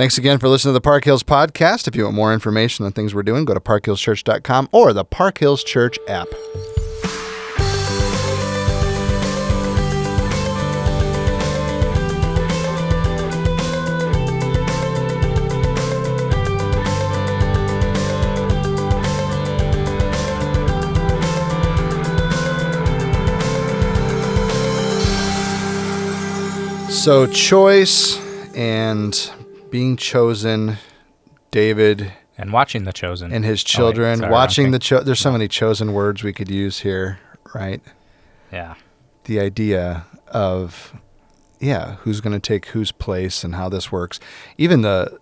Thanks again for listening to the Park Hills Podcast. If you want more information on things we're doing, go to parkhillschurch.com or the Park Hills Church app. So, choice and being chosen, David And watching The Chosen. and his Oh, wait, children, sorry, watching the cho- there's so many chosen words we could use here, right? Yeah. The idea of yeah, who's going to take whose place and how this works. Even the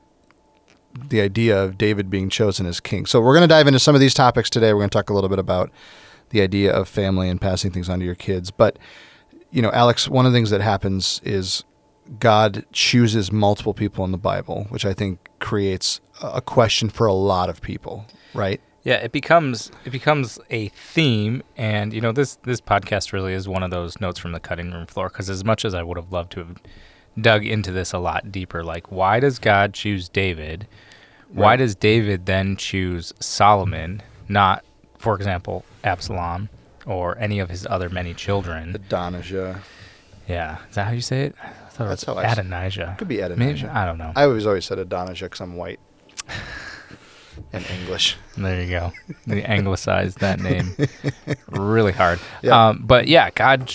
the idea of David being chosen as king. So we're going to dive into some of these topics today. We're going to talk a little bit about the idea of family and passing things on to your kids. But you know, Alex, one of the things that happens is God chooses multiple people in the Bible, which I think creates a question for a lot of people, right? Yeah, it becomes it becomes a theme, and you know this this podcast really is one of those notes from the cutting room floor. Because as much as I would have loved to have dug into this a lot deeper, like why does God choose David? Why Right. does David then choose Solomon, not, for example, Absalom or any of his other many children? Adonijah. Yeah, is that how you say it? I thought That's it was how I Adonijah. Could be Maybe, Adonijah. I don't know. I always always said Adonijah because I'm white and English. There you go. They anglicized that name really hard. Yeah. Um, but yeah, God,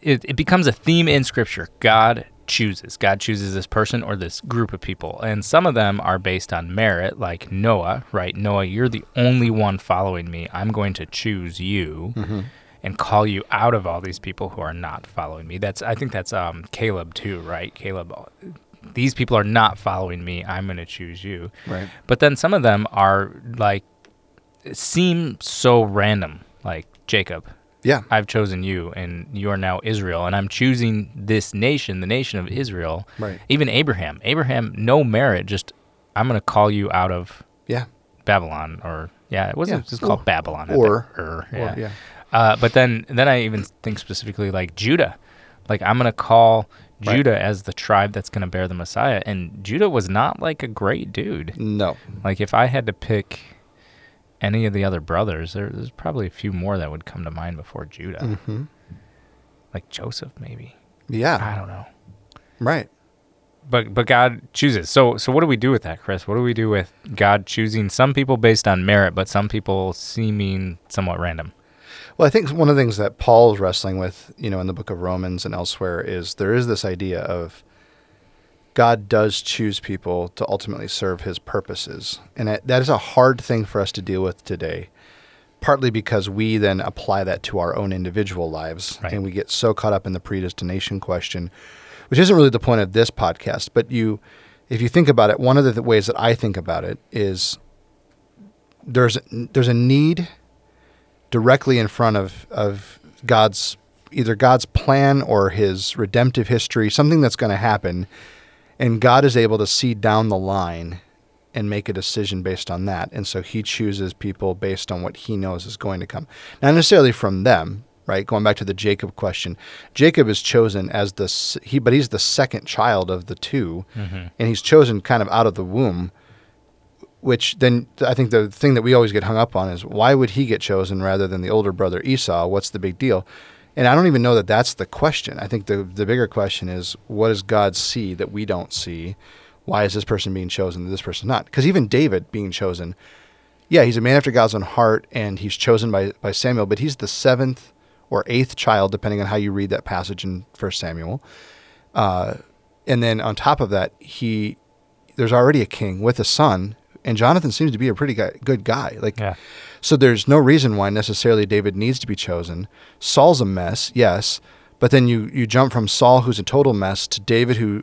it, it becomes a theme in Scripture. God chooses. God chooses this person or this group of people. And some of them are based on merit, like Noah, right? Noah, you're the only one following me. I'm going to choose you Mm-hmm. And call you out of all these people who are not following me. That's I think that's um, Caleb too, right? Caleb, these people are not following me. I'm going to choose you. Right. But then some of them are like seem so random, like Jacob. Yeah. I've chosen you, and you are now Israel, and I'm choosing this nation, the nation of Israel. Right. Even Abraham. Abraham, no merit, just I'm going to call you out of Yeah. Babylon, or yeah, it wasn't Yeah. just called Babylon. Or- think. Ur, Or- yeah. Uh, but then, then I even think specifically like Judah. Like I'm going to call Right. Judah as the tribe that's going to bear the Messiah, and Judah was not like a great dude. No. Like if I had to pick any of the other brothers, there, there's probably a few more that would come to mind before Judah. Mm-hmm. Like Joseph, maybe. Yeah. I don't know. Right. But but God chooses. So so what do we do with that, Chris? What do we do with God choosing some people based on merit, but some people seeming somewhat random? Well, I think one of the things that Paul's wrestling with, you know, in the book of Romans and elsewhere is there is this idea of God does choose people to ultimately serve his purposes. And that that is a hard thing for us to deal with today, partly because we then apply that to our own individual lives Right. and we get so caught up in the predestination question, which isn't really the point of this podcast, but you if you think about it, one of the th- ways that I think about it is there's there's a need directly in front of of God's either God's plan or his redemptive history, something that's going to happen, and God is able to see down the line and make a decision based on that. And so he chooses people based on what he knows is going to come. Not necessarily from them, right? Going back to the Jacob question. Jacob is chosen as the he but he's the second child of the 2 Mhm. and he's chosen kind of out of the womb which then I think the thing that we always get hung up on is why would he get chosen rather than the older brother Esau? What's the big deal? And I don't even know that that's the question. I think the the bigger question is what does God see that we don't see? Why is this person being chosen and this person not? Because even David being chosen, yeah, he's a man after God's own heart and he's chosen by, by Samuel, but he's the seventh or eighth child, depending on how you read that passage in First Samuel. Uh, and then on top of that, he there's already a king with a son, and Jonathan seems to be a pretty guy, good guy. Like, Yeah. so there's no reason why necessarily David needs to be chosen. Saul's a mess, yes, but then you you jump from Saul, who's a total mess, to David, who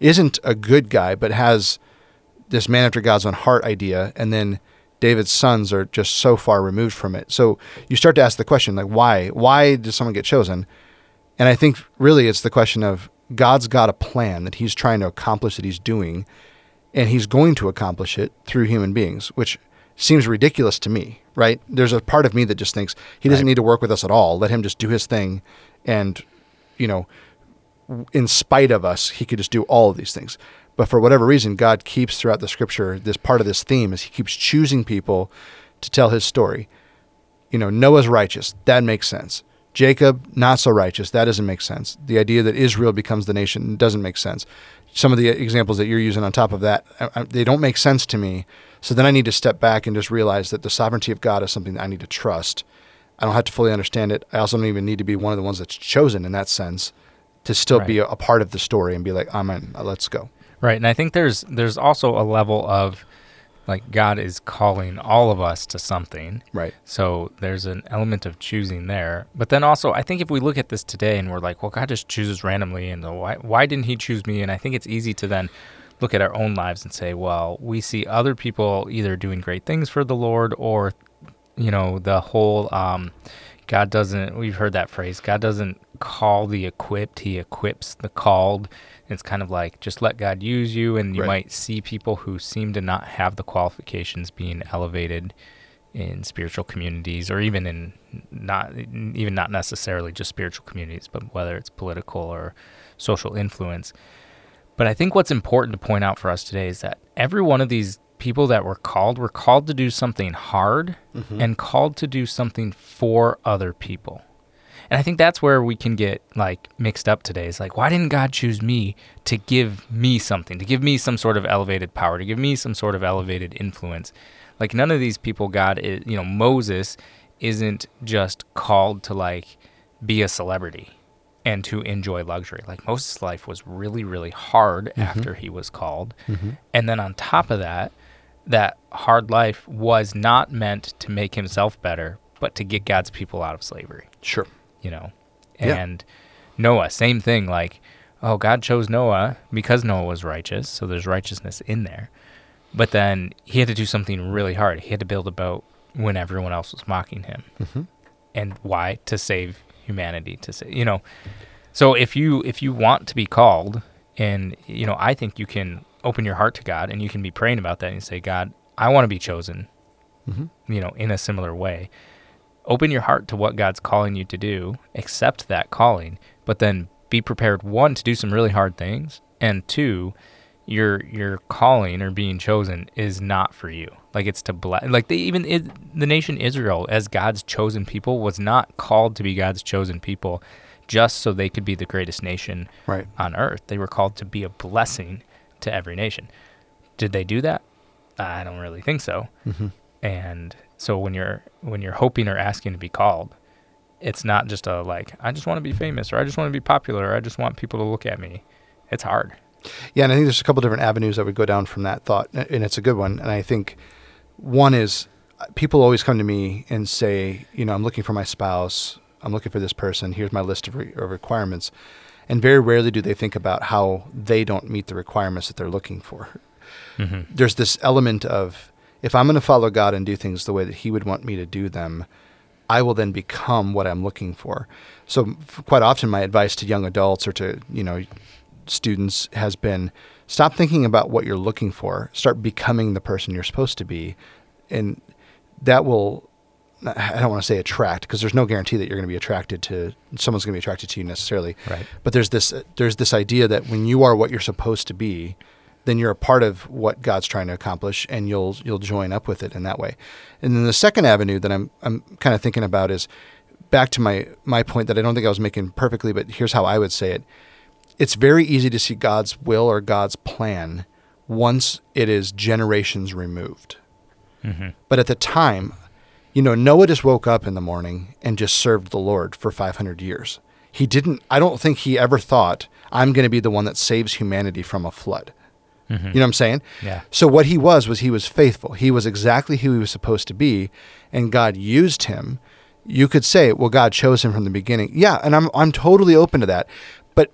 isn't a good guy but has this man after God's own heart idea, and then David's sons are just so far removed from it. So you start to ask the question, like, why? Why does someone get chosen? And I think really it's the question of God's got a plan that He's trying to accomplish that He's doing, and He's going to accomplish it through human beings, which seems ridiculous to me, right? There's a part of me that just thinks He doesn't Right. need to work with us at all. Let Him just do His thing, and you know, in spite of us, He could just do all of these things. But for whatever reason, God keeps throughout the scripture this part of this theme is he keeps choosing people to tell his story. You know, Noah's righteous. That makes sense. Jacob, not so righteous. That doesn't make sense. The idea that Israel becomes the nation doesn't make sense. Some of the examples that you're using on top of that, they don't make sense to me. So then I need to step back and just realize that the sovereignty of God is something that I need to trust. I don't have to fully understand it. I also don't even need to be one of the ones that's chosen in that sense to still right. be a, a, part of the story and be like, I'm in, let's go. Right. And I think there's there's also a level of like God is calling all of us to something. Right. So there's an element of choosing there. But then also I think if we look at this today and we're like, well God just chooses randomly and why why didn't he choose me? And I think it's easy to then look at our own lives and say, well, we see other people either doing great things for the Lord or you know, the whole um, God doesn't we've heard that phrase, God doesn't call the equipped, he equips the called it's kind of like just let God use you, and you right. might see people who seem to not have the qualifications being elevated in spiritual communities, or even in not even not necessarily just spiritual communities, but whether it's political or social influence. But I think what's important to point out for us today is that every one of these people that were called were called to do something hard mm-hmm. and called to do something for other people. And I think that's where we can get like mixed up today. It's like, why didn't God choose me to give me something, to give me some sort of elevated power, to give me some sort of elevated influence? Like none of these people, God is, you know, Moses isn't just called to like be a celebrity and to enjoy luxury. Like Moses' life was really, really hard mm-hmm. after he was called. Mm-hmm. And then on top of that, that hard life was not meant to make himself better, but to get God's people out of slavery. Sure you know. And yeah. Noah, same thing. Like, oh, God chose Noah because Noah was righteous, so there's righteousness in there. But then he had to do something really hard. He had to build a boat when everyone else was mocking him. Mm-hmm. And why? To save humanity. To say, you know. So if you if you want to be called, and you know, I think you can open your heart to God, and you can be praying about that, and say, God, I want to be chosen. Mm-hmm. You know, in a similar way open your heart to what God's calling you to do, accept that calling, but then be prepared one to do some really hard things, and two, your your calling or being chosen is not for you. Like it's to bless. Like they even it, the nation Israel, as God's chosen people, was not called to be God's chosen people, just so they could be the greatest nation right. on earth. They were called to be a blessing to every nation. Did they do that? I don't really think so. Mm-hmm. And so when you're when you're hoping or asking to be called, it's not just a like I just want to be famous or I just want to be popular or I just want people to look at me. It's hard. Yeah, and I think there's a couple different avenues that would go down from that thought, and it's a good one. And I think one is uh, people always come to me and say, you know, I'm looking for my spouse, I'm looking for this person. Here's my list of, re- of requirements, and very rarely do they think about how they don't meet the requirements that they're looking for. Mm-hmm. There's this element of if I'm going to follow God and do things the way that He would want me to do them, I will then become what I'm looking for. So quite often, my advice to young adults or to you know students has been stop thinking about what you're looking for. Start becoming the person you're supposed to be, and that will. I don't want to say attract because there's no guarantee that you're going to be attracted to someone's going to be attracted to you necessarily. Right. But there's this there's this idea that when you are what you're supposed to be, then you're a part of what God's trying to accomplish, and you'll you'll join up with it in that way. And then the second avenue that I'm I'm kind of thinking about is back to my my point that I don't think I was making perfectly, but here's how I would say it. It's very easy to see God's will or God's plan once it is generations removed. Mm-hmm. But at the time, you know, Noah just woke up in the morning and just served the Lord for 500 years. He didn't, I don't think he ever thought, I'm going to be the one that saves humanity from a flood. Mm-hmm. You know what I'm saying? Yeah. So what he was was he was faithful. He was exactly who he was supposed to be, and God used him. You could say, well, God chose him from the beginning. Yeah, and I'm I'm totally open to that. But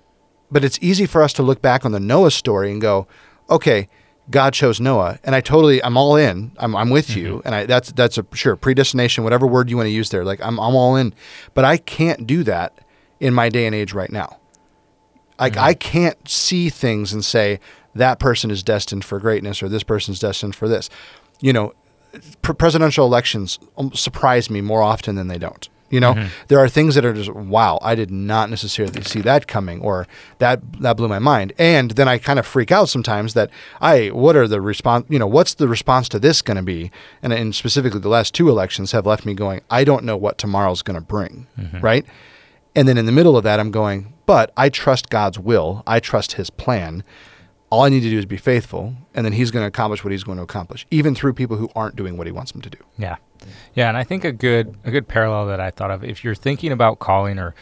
but it's easy for us to look back on the Noah story and go, okay, God chose Noah, and I totally I'm all in. I'm I'm with mm-hmm. you, and I that's that's a sure predestination, whatever word you want to use there. Like I'm I'm all in, but I can't do that in my day and age right now. Like mm-hmm. I can't see things and say that person is destined for greatness or this person's destined for this. You know, presidential elections um, surprise me more often than they don't. You know, Mhm. there are things that are just wow, I did not necessarily see that coming, or that that blew my mind. And then I kind of freak out sometimes that I what are the response? You know, what's the response to this going to be? And, and specifically, the last two elections have left me going, I don't know what tomorrow's going to bring, right? And then in the middle of that, I'm going, but I trust God's will. I trust His plan. All I need to do is be faithful, and then He's going to accomplish what He's going to accomplish, even through people who aren't doing what He wants them to do. Yeah, yeah, and I think a good a good parallel that I thought of if you're thinking about calling or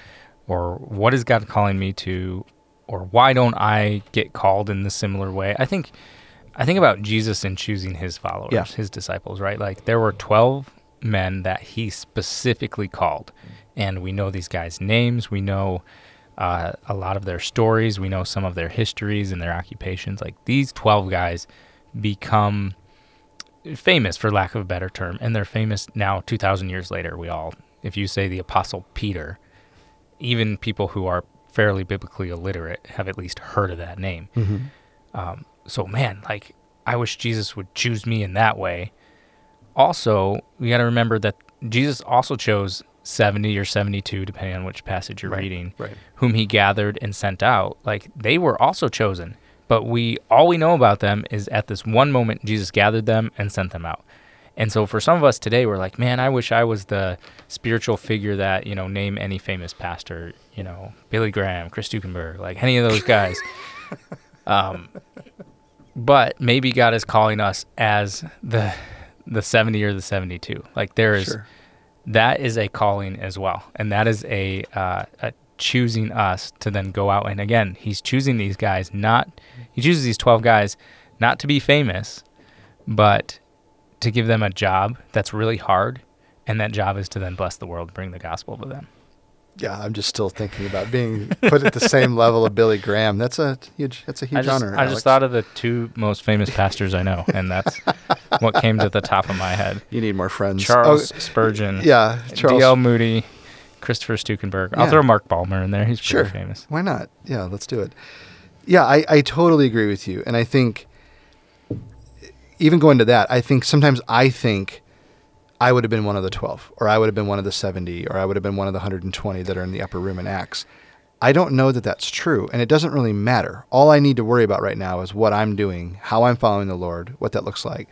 or what is God calling me to, or why don't I get called in the similar way? I think I think about Jesus and choosing His followers, Yeah. His disciples. Right, like there were twelve men that He specifically called, and we know these guys' names. We know. Uh, a lot of their stories, we know some of their histories and their occupations. Like these 12 guys become famous for lack of a better term and they're famous now 2000 years later we all if you say the apostle peter even people who are fairly biblically illiterate have at least heard of that name. Um, so man like i wish jesus would choose me in that way. Also we got to remember that jesus also chose 70 or 72 depending on which passage you're Right, reading right. whom he gathered and sent out like they were also chosen but we all we know about them is at this one moment jesus gathered them and sent them out and so for some of us today we're like man i wish i was the spiritual figure that you know name any famous pastor you know billy graham chris Stukenberg, like any of those guys um, but maybe god is calling us as the the 70 or the 72 like there is Sure. That is a calling as well. And that is a, uh, a choosing us to then go out. And again he's choosing these guys not he chooses these 12 guys not to be famous but to give them a job that's really hard. And that job is to then bless the world bring the gospel to them Yeah, I'm just still thinking about being put at the same level of Billy Graham. That's a huge. That's a huge I just, honor. I Alex. just thought of the two most famous pastors I know, and that's what came to the top of my head. you need more friends. Charles Oh, Spurgeon, yeah, Charles. D.L. Moody, Christopher Stukenberg. I'll throw Mark Balmer in there. He's Sure. pretty famous. Why not? Yeah, let's do it. Yeah, I, I totally agree with you. And I think, even going to that, I think sometimes I think I would have been one of the 12, or I would have been one of the 70, or I would have been one of the 120 that are in the upper room in Acts. I don't know that that's true, and it doesn't really matter. All I need to worry about right now is what I'm doing, how I'm following the Lord, what that looks like.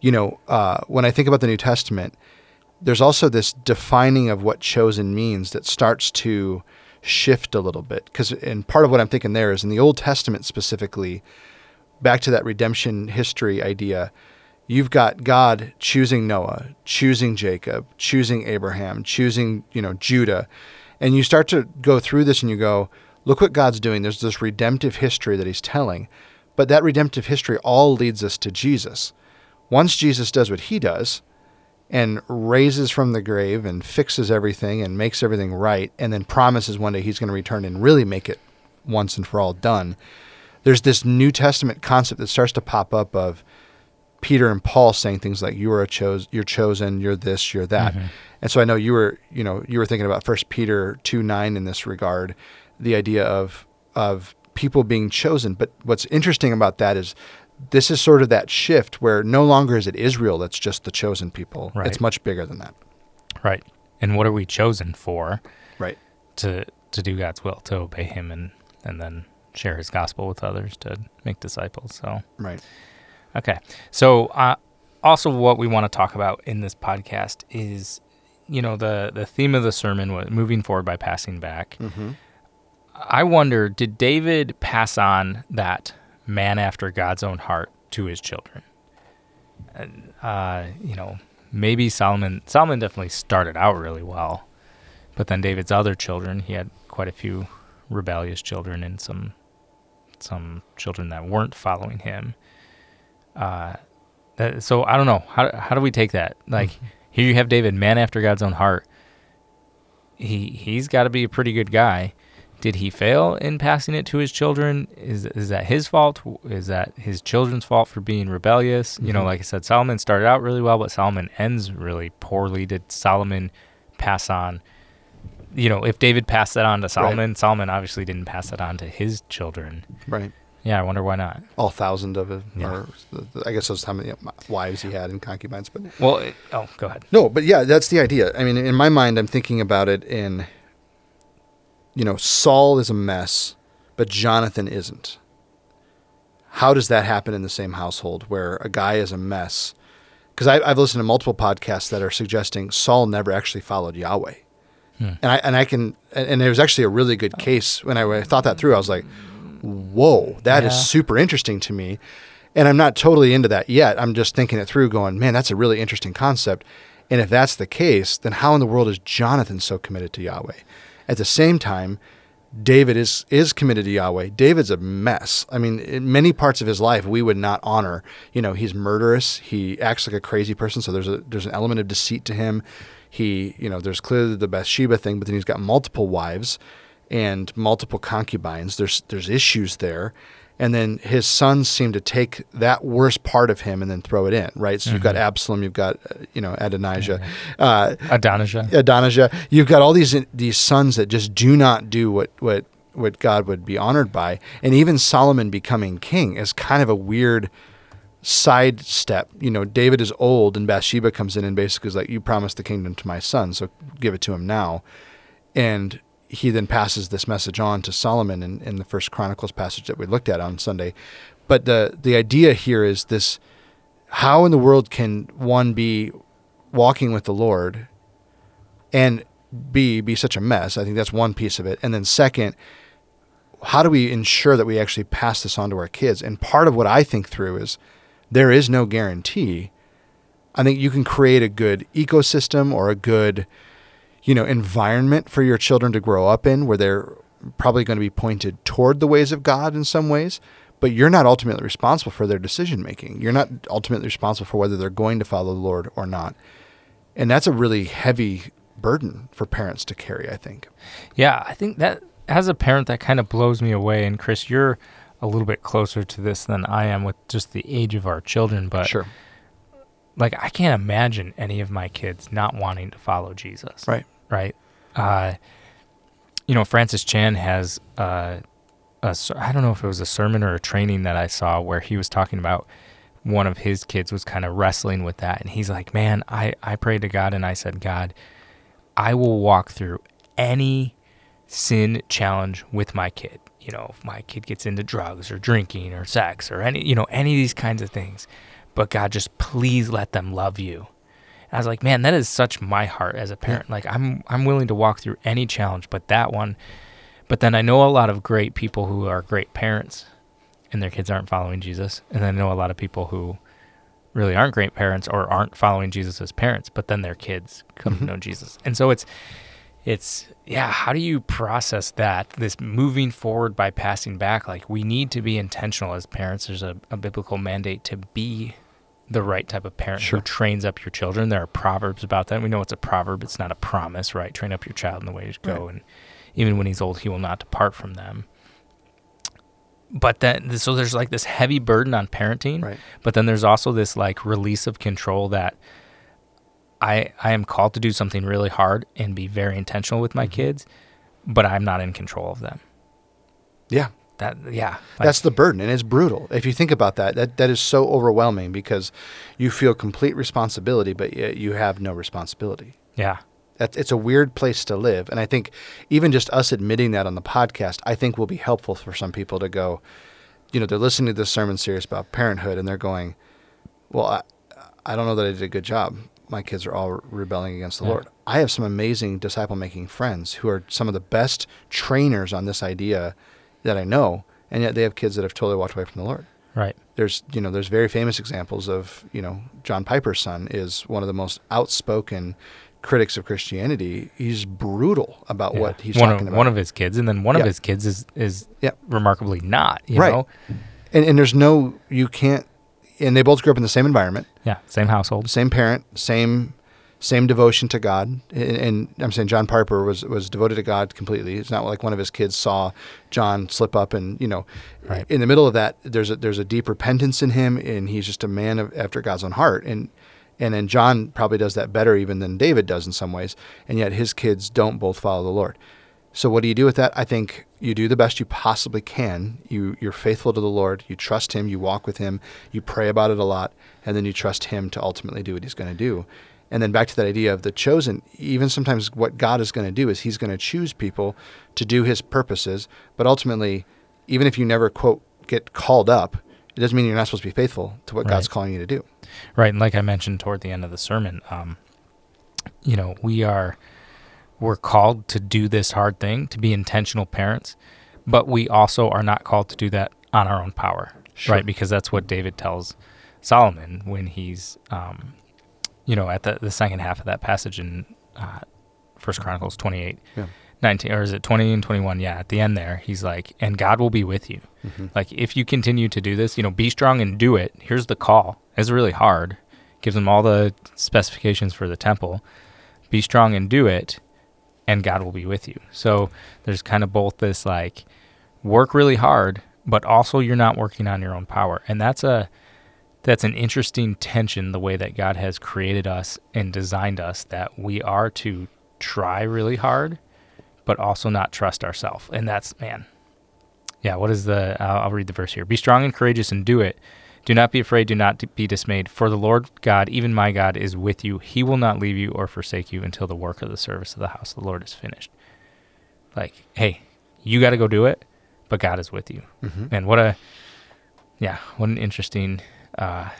You know, uh, when I think about the New Testament, there's also this defining of what chosen means that starts to shift a little bit. Because, and part of what I'm thinking there is in the Old Testament specifically, back to that redemption history idea, you've got God choosing Noah, choosing Jacob, choosing Abraham, choosing, you know, Judah. And you start to go through this and you go, look what God's doing. There's this redemptive history that he's telling. But that redemptive history all leads us to Jesus. Once Jesus does what he does, and raises from the grave and fixes everything and makes everything right and then promises one day he's going to return and really make it once and for all done. There's this New Testament concept that starts to pop up of Peter and Paul saying things like you are a chose you're chosen, you're this, you're that. Mm-hmm. And so I know you were, you know, you were thinking about First Peter 2 9 in this regard, the idea of of people being chosen. But what's interesting about that is this is sort of that shift where no longer is it Israel that's just the chosen people. Right. It's much bigger than that. Right. And what are we chosen for? Right. To to do God's will, to obey Him, and and then share His gospel with others, to make disciples. So Right. Okay. So, uh, also, what we want to talk about in this podcast is, you know, the the theme of the sermon was moving forward by passing back. Mm-hmm. I wonder, did David pass on that man after God's own heart to his children? Uh, you know, maybe Solomon. Solomon definitely started out really well, but then David's other children, he had quite a few rebellious children and some some children that weren't following him. Uh, that, so I don't know how how do we take that? Like here you have David, man after God's own heart. He he's got to be a pretty good guy. Did he fail in passing it to his children? Is is that his fault? Is that his children's fault for being rebellious? You know, Mhm. like I said, Solomon started out really well, but Solomon ends really poorly. Did Solomon pass on? You know, if David passed that on to Solomon, Solomon obviously didn't pass that on to his children. Right. Yeah, I wonder why not. All thousand of it, Yeah. or I guess those how many wives he had and concubines. But Well, it, oh, go ahead. no, but yeah, that's the idea. I mean, in my mind, I'm thinking about it in, you know, Saul is a mess, but Jonathan isn't. How does that happen in the same household where a guy is a mess? Because I've listened to multiple podcasts that are suggesting Saul never actually followed Yahweh. Hmm. And I and I can and, and there was actually a really good case when I, when I thought that through. I was like, "Whoa, that is Yeah. super interesting to me." And I'm not totally into that yet. I'm just thinking it through, going, "Man, that's a really interesting concept." And if that's the case, then how in the world is Jonathan so committed to Yahweh? At the same time, David is is committed to Yahweh. David's a mess. I mean, in many parts of his life, we would not honor. You know, he's murderous. He acts like a crazy person. So there's a there's an element of deceit to him. He, you know, there's clearly the Bathsheba thing, but then he's got multiple wives and multiple concubines. There's there's issues there. And then his sons seem to take that worst part of him and then throw it in, right? So you've got Absalom, you've got, uh, you know, Adonijah, uh, Adonijah. Adonijah. You've got all these these sons that just do not do what what what God would be honored by, and even Solomon becoming king is kind of a weird sidestep. You know, David is old, and Bathsheba comes in and basically is like, "You promised the kingdom to my son, so give it to him now," and he then passes this message on to Solomon in, in the First Chronicles passage that we looked at on Sunday. But the the idea here is this: how in the world can one be walking with the Lord and B be such a mess? I think that's one piece of it. And then second, how do we ensure that we actually pass this on to our kids? And part of what I think through is there is no guarantee. I think you can create a good ecosystem or a good, you know, environment for your children to grow up in where they're probably going to be pointed toward the ways of God in some ways, but you're not ultimately responsible for their decision making. You're not ultimately responsible for whether they're going to follow the Lord or not. And that's a really heavy burden for parents to carry, I think. Yeah, I think that as a parent, that kind of blows me away. And Chris, you're a little bit closer to this than I am with just the age of our children. But sure. like, I can't imagine any of my kids not wanting to follow Jesus. Right. Right. Uh, you know, Francis Chan has, uh, a, I don't know if it was a sermon or a training that I saw where he was talking about one of his kids was kind of wrestling with that. And he's like, man, I, I prayed to God and I said, God, I will walk through any sin challenge with my kid. You know, if my kid gets into drugs or drinking or sex or any, you know, any of these kinds of things. But God, just please let them love you. I was like, man, that is such my heart as a parent. Like I'm I'm willing to walk through any challenge, but that one but then I know a lot of great people who are great parents and their kids aren't following Jesus. And then I know a lot of people who really aren't great parents or aren't following Jesus as parents, but then their kids come to mm-hmm. know Jesus. And so it's it's yeah, how do you process that? This moving forward by passing back, like we need to be intentional as parents. There's a, a biblical mandate to be the right type of parent Sure. who trains up your children. There are proverbs about that. We know it's a proverb, it's not a promise, right? Train up your child in the way to go, and even when he's old, he will not depart from them. But then, so there's like this heavy burden on parenting, Right. but then there's also this like release of control that I I am called to do something really hard and be very intentional with my mm-hmm. kids, but I'm not in control of them. Yeah. That yeah, like- That's the burden, and it's brutal. If you think about that, that that is so overwhelming because you feel complete responsibility, but yet you have no responsibility. yeah, That's it's a weird place to live, and I think even just us admitting that on the podcast, I think will be helpful for some people to go. You know, they're listening to this sermon series about parenthood, and they're going, "Well, I, I don't know that I did a good job. My kids are all rebelling against the Yeah. Lord." I have some amazing disciple making friends who are some of the best trainers on this idea that I know, and yet they have kids that have totally walked away from the Lord right. there's you know there's very famous examples of you know John Piper's son is one of the most outspoken critics of Christianity. He's brutal about Yeah. what he's one talking of, about. One of his kids, and then one Yeah. of his kids is is Yeah. remarkably not. You Right. know, and and there's no you can't and they both grew up in the same environment, yeah, same household. same parent, same same devotion to God. And, and I'm saying John Piper was was devoted to God completely. It's not like one of his kids saw John slip up and you know Right. in the middle of that there's a there's a deep repentance in him and he's just a man of, after God's own heart and and then John probably does that better even than David does in some ways and yet his kids don't both follow the Lord. So what do you do with that? I think you do the best you possibly can. You you're faithful to the Lord. You trust Him. You walk with Him. You pray about it a lot, and then you trust Him to ultimately do what He's going to do. And then back to that idea of the chosen. Even sometimes what God is going to do is He's going to choose people to do His purposes. But ultimately, even if you never quote get called up, it doesn't mean you're not supposed to be faithful to what Right. God's calling you to do. Right, and like I mentioned toward the end of the sermon, um, you know, we are we're called to do this hard thing, to be intentional parents, but we also are not called to do that on our own power, Sure. right? Because that's what David tells Solomon when he's, um, you know, at the the second half of that passage in uh, First Chronicles twenty eight. Yeah. 19 or is it 20 and 21 yeah at the end there he's like and god will be with you. Mm-hmm. like if you continue to do this you know be strong and do it. Here's the call. It's really hard. Gives them all the specifications for the temple. Be strong and do it and god will be with you. So there's kind of both this like work really hard but also you're not working on your own power. And that's a that's an interesting tension the way that god has created us and designed us that we are to try really hard but also not trust ourselves. And that's, man, yeah, what is the, I'll, I'll read the verse here. Be strong and courageous and do it. Do not be afraid, do not be dismayed, for the Lord God, even my God, is with you. He will not leave you or forsake you until the work of the service of the house of the Lord is finished. Like, hey, you got to go do it, but God is with you. Mhm. And what a, yeah, what an interesting, uh,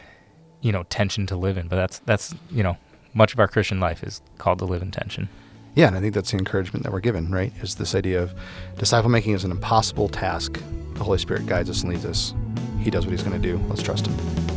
you know, tension to live in. But that's, that's, you know, much of our Christian life is called to live in tension. Yeah, and I think that's the encouragement that we're given, right? Is this idea of disciple making is an impossible task. The Holy Spirit guides us and leads us. He does what he's going to do. Let's trust him.